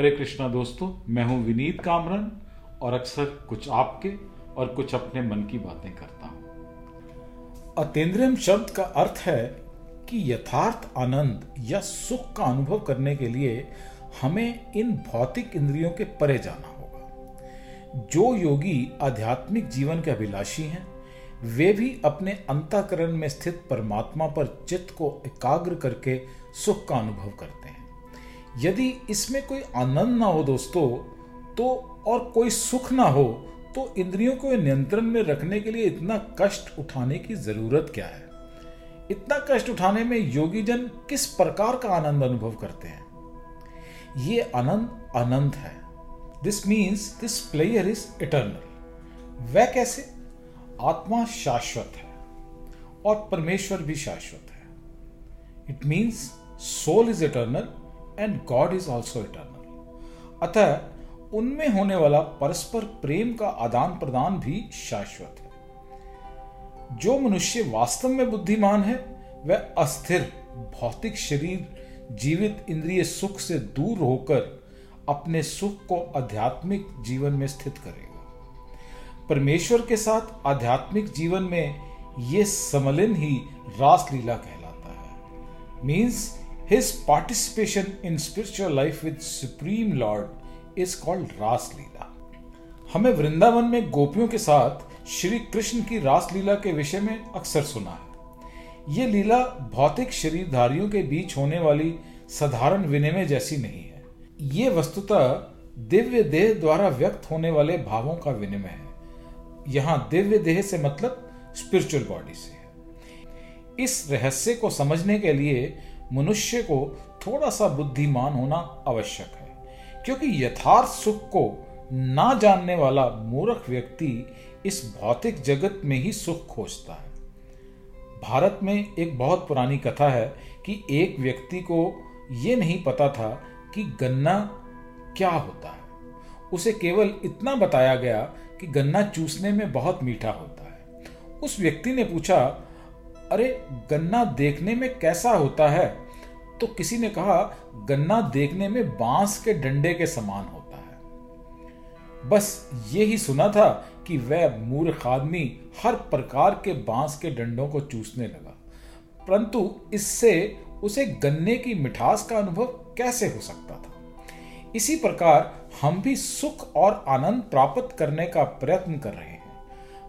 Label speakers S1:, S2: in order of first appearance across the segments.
S1: हरे कृष्णा दोस्तों, मैं हूँ विनीत कामरन और अक्सर कुछ आपके और कुछ अपने मन की बातें करता हूँ।
S2: अतेंद्रियम शब्द का अर्थ है कि यथार्थ आनंद या सुख का अनुभव करने के लिए हमें इन भौतिक इंद्रियों के परे जाना होगा। जो योगी आध्यात्मिक जीवन के अभिलाषी हैं, वे भी अपने अंतकरण में स्थित परमात्मा पर चित्त को एकाग्र करके सुख का अनुभव करते हैं। यदि इसमें कोई आनंद ना हो दोस्तों तो और कोई सुख ना हो तो इंद्रियों को नियंत्रण में रखने के लिए इतना कष्ट उठाने की ज़रूरत क्या है? इतना कष्ट उठाने में योगी जन किस प्रकार का आनंद अनुभव करते हैं? ये आनंद अनंत है। This means this player is eternal वह कैसे? आत्मा शाश्वत है और परमेश्वर भी शाश्वत है। It means soul is eternal and God is also eternal अतः उनमें होने वाला परस्पर प्रेम का आदान प्रदान भी शाश्वत है। जो मनुष्य वास्तव में बुद्धिमान है, वह अस्थिर, भौतिक शरीर, जीवित इंद्रिय सुख से दूर होकर अपने सुख को आध्यात्मिक जीवन में स्थित करेगा। परमेश्वर के साथ आध्यात्मिक जीवन में यह समलिन ही रासलीला कहलाता है। Means His participation in spiritual life with Supreme Lord is called रास लीला हमें वृंदावन में गोपियों के साथ श्री कृष्ण की रास लीला के विषय में अक्सर सुना है। ये लीला भौतिक शरीरधारियों के बीच होने वाली साधारण विनिमय जैसी नहीं है। ये वस्तुतः दिव्य देह द्वारा व्यक्त होने वाले भावों का विनिमय है। यहाँ दिव्य देह से मतलब स्पिरिचुअल बॉडी से है। इस रहस्य को समझने के लिए मनुष्य को थोड़ा सा बुद्धिमान होना आवश्यक है, क्योंकि यथार्थ सुख को ना जानने वाला मूर्ख व्यक्ति इस भौतिक जगत में ही सुख खोजता है। भारत में एक बहुत पुरानी कथा है कि एक व्यक्ति को यह नहीं पता था कि गन्ना क्या होता है। उसे केवल इतना बताया गया कि गन्ना चूसने में बहुत मीठा होता है। उस व्यक्ति ने पूछा अरे, गन्ना देखने में कैसा होता है? तो किसी ने कहा, गन्ना देखने में बाँस के डंडे के समान होता है। बस ये ही सुना था कि वह मूर्ख आदमी हर प्रकार के बाँस के डंडों को चूसने लगा। परंतु इससे उसे गन्ने की मिठास का अनुभव कैसे हो सकता था? इसी प्रकार हम भी सुख और आनंद प्राप्त करने का प्रयत्न कर रहे हैं।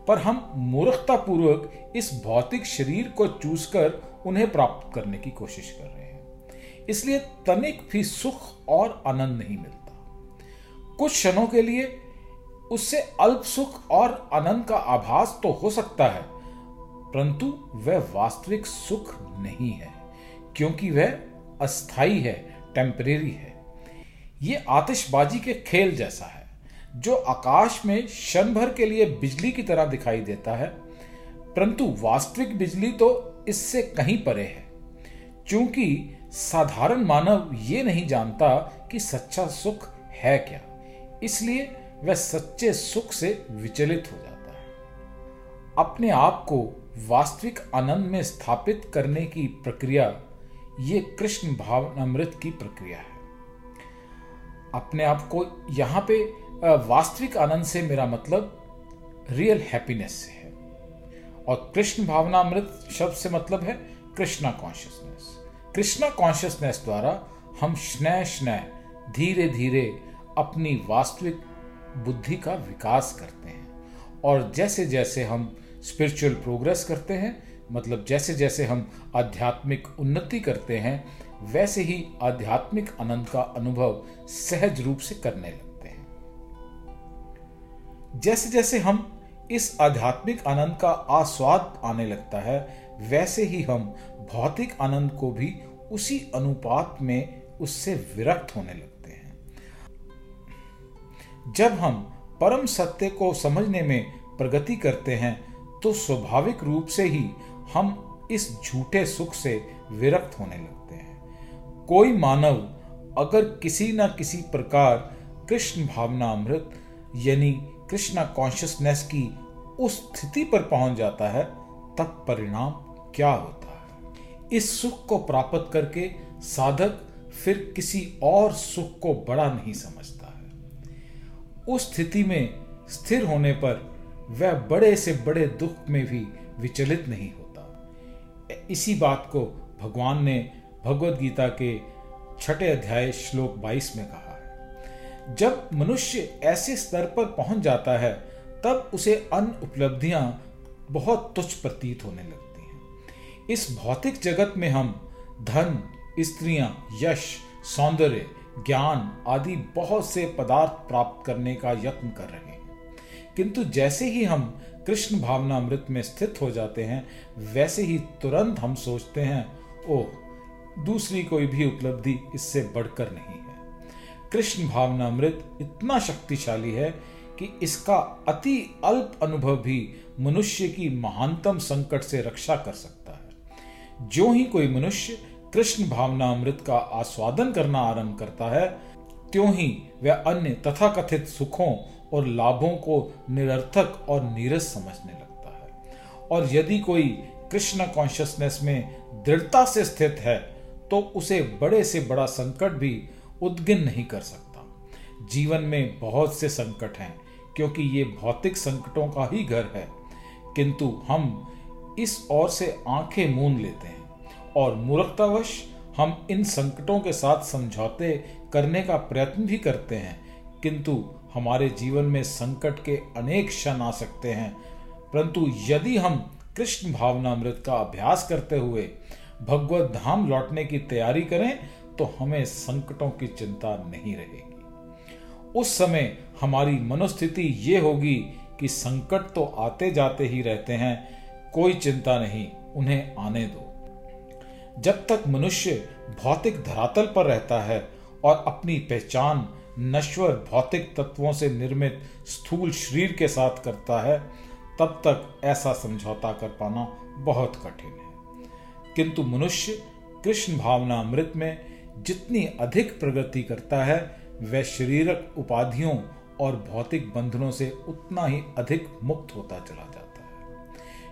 S2: पर हम मूर्खता पूर्वक इस भौतिक शरीर को चूसकर उन्हें प्राप्त करने की कोशिश कर रहे हैं। इसलिए तनिक भी सुख और आनंद नहीं मिलता। कुछ क्षणों के लिए उससे अल्प सुख और आनंद का आभास तो हो सकता है, परंतु वह वास्तविक सुख नहीं है, क्योंकि वह अस्थाई है टेम्परेरी है। यह आतिशबाजी के खेल जैसा है। जो आकाश में क्षण भर के लिए बिजली की तरह दिखाई देता है, परंतु वास्तविक बिजली तो इससे कहीं परे है। क्योंकि साधारण मानव ये नहीं जानता कि सच्चा सुख है क्या, इसलिए वह सच्चे सुख से विचलित हो जाता है। अपने आप को वास्तविक आनंद में स्थापित करने की प्रक्रिया, ये कृष्ण भावनामृत की प्रक्रिया है। अपने आप को यहाँ पे वास्तविक आनंद से मेरा मतलब रियल हैप्पीनेस से है। और कृष्ण भावनामृत शब्द से मतलब है कृष्णा कॉन्शियसनेस कृष्णा कॉन्शियसनेस द्वारा हम स्नेह स्नेह, धीरे धीरे अपनी वास्तविक बुद्धि का विकास करते हैं। और जैसे जैसे हम स्पिरिचुअल प्रोग्रेस करते हैं मतलब जैसे जैसे हम आध्यात्मिक उन्नति करते हैं, वैसे ही आध्यात्मिक आनंद का अनुभव सहज रूप से करने लगते जैसे जैसे हम इस आध्यात्मिक आनंद का आस्वाद आने लगता है, वैसे ही हम भौतिक आनंद को भी उसी अनुपात में उससे विरक्त होने लगते हैं। जब हम परम सत्य को समझने में प्रगति करते हैं तो स्वाभाविक रूप से ही हम इस झूठे सुख से विरक्त होने लगते हैं। कोई मानव अगर किसी न किसी प्रकार कृष्ण भावना अमृत यानी कृष्णा कॉन्शियसनेस की उस स्थिति पर पहुँच जाता है तब परिणाम क्या होता है? इस सुख को प्राप्त करके साधक फिर किसी और सुख को बड़ा नहीं समझता है। उस स्थिति में स्थिर होने पर वह बड़े से बड़े दुख में भी विचलित नहीं होता। इसी बात को भगवान ने भगवत गीता के छठे अध्याय श्लोक 22 में कहा। जब मनुष्य ऐसे स्तर पर पहुँच जाता है, तब उसे अन्य उपलब्धियाँ बहुत तुच्छ प्रतीत होने लगती हैं। इस भौतिक जगत में हम धन, स्त्रियाँ, यश, सौंदर्य, ज्ञान आदि बहुत से पदार्थ प्राप्त करने का यत्न कर रहे हैं। किंतु जैसे ही हम कृष्ण भावना अमृत में स्थित हो जाते हैं, वैसे ही तुरंत हम सोचते हैं, ओह, दूसरी कोई भी उपलब्धि इससे बढ़कर नहीं है। कृष्ण भावना अमृत इतना शक्तिशाली है कि इसका अति अल्प अनुभव भी मनुष्य की महानतम संकट से रक्षा कर सकता है। जो ही कोई मनुष्य कृष्ण भावना अमृत का आस्वादन करना आरंभ करता है, त्यों ही वह अन्य तथाकथित सुखों और लाभों को निरर्थक और नीरस समझने लगता है। और यदि कोई कृष्ण कॉन्शियसनेस में दृढ़ता से स्थित है तो उसे बड़े से बड़ा संकट भी उद्गिन नहीं कर सकता। जीवन में बहुत से संकट हैं, क्योंकि ये भौतिक संकटों का ही घर है। किंतु हम इस ओर से आँखें मूंद लेते हैं और मूर्खतावश हम इन संकटों के साथ समझौते करने का प्रयत्न भी करते हैं। किंतु हमारे जीवन में संकट के अनेक क्षण आ सकते हैं। परंतु यदि हम कृष्ण भावना अमृत का अभ्यास करते हुए भगवत धाम लौटने की तैयारी करें तो हमें संकटों की चिंता नहीं रहेगी। उस समय हमारी मनोस्थिति ये होगी कि संकट तो आते जाते ही रहते हैं, कोई चिंता नहीं, उन्हें आने दो। जब तक मनुष्य भौतिक धरातल पर रहता है और अपनी पहचान नश्वर भौतिक तत्वों से निर्मित स्थूल शरीर के साथ करता है, तब तक ऐसा समझौता कर पाना बहुत कठिन है। किंतु मनुष्य कृष्ण भावना अमृत में जितनी अधिक प्रगति करता है, वह शरीरक उपाधियों और भौतिक बंधनों से उतना ही अधिक मुक्त होता चला जाता है।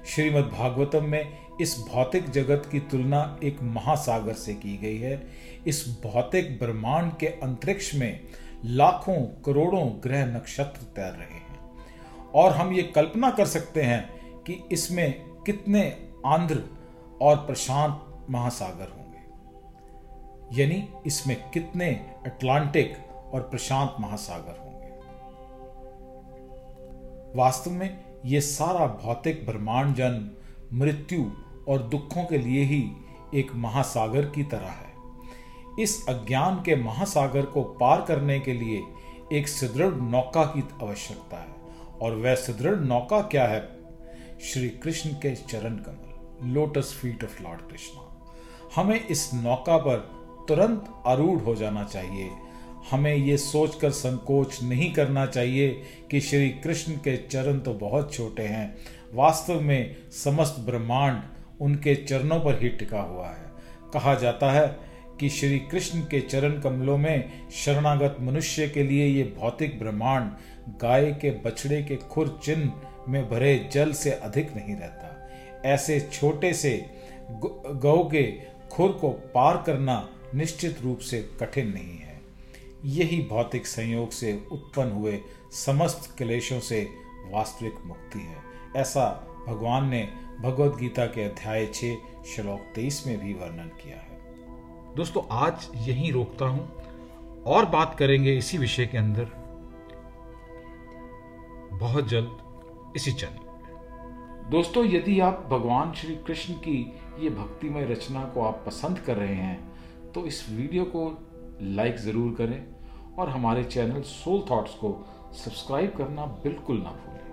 S2: श्रीमद् भागवतम में इस भौतिक जगत की तुलना एक महासागर से की गई है। इस भौतिक ब्रह्मांड के अंतरिक्ष में लाखों करोड़ों ग्रह नक्षत्र तैर रहे हैं। और हम ये कल्पना कर सकते हैं कि इसमें कितने आंध्र और प्रशांत महासागर होंगे यानी इसमें कितने अटलांटिक और प्रशांत महासागर होंगे। वास्तव में ये सारा भौतिक ब्रह्मांड जन्म मृत्यु और दुखों के लिए ही एक महासागर की तरह है। इस अज्ञान के महासागर को पार करने के लिए एक सुदृढ़ नौका की आवश्यकता है। और वह सुदृढ़ नौका क्या है? श्री कृष्ण के चरण कमल lotus feet of Lord Krishna हमें इस नौका पर तुरंत आरूढ़ हो जाना चाहिए। हमें ये सोचकर संकोच नहीं करना चाहिए कि श्री कृष्ण के चरण तो बहुत छोटे हैं। वास्तव में समस्त ब्रह्मांड उनके चरणों पर ही टिका हुआ है। कहा जाता है कि श्री कृष्ण के चरण कमलों में शरणागत मनुष्य के लिए ये भौतिक ब्रह्मांड गाय के बछड़े के खुर चिन्ह में भरे जल से अधिक नहीं रहता। ऐसे छोटे से गौ के खुर को पार करना निश्चित रूप से कठिन नहीं है। यही भौतिक संयोग से उत्पन्न हुए समस्त क्लेशों से वास्तविक मुक्ति है। ऐसा भगवान ने भगवत गीता के अध्याय छः श्लोक तेईस में भी वर्णन किया है।
S1: दोस्तों, आज यहीं रोकता हूँ। और बात करेंगे इसी विषय के अंदर। बहुत जल्द इसी चैनल दोस्तों, यदि आप भगवान श्री कृष्ण की ये भक्तिमय रचना को आप पसंद कर रहे हैं तो इस वीडियो को लाइक ज़रूर करें और हमारे चैनल सोल थॉट्स को सब्सक्राइब करना बिल्कुल ना भूलें।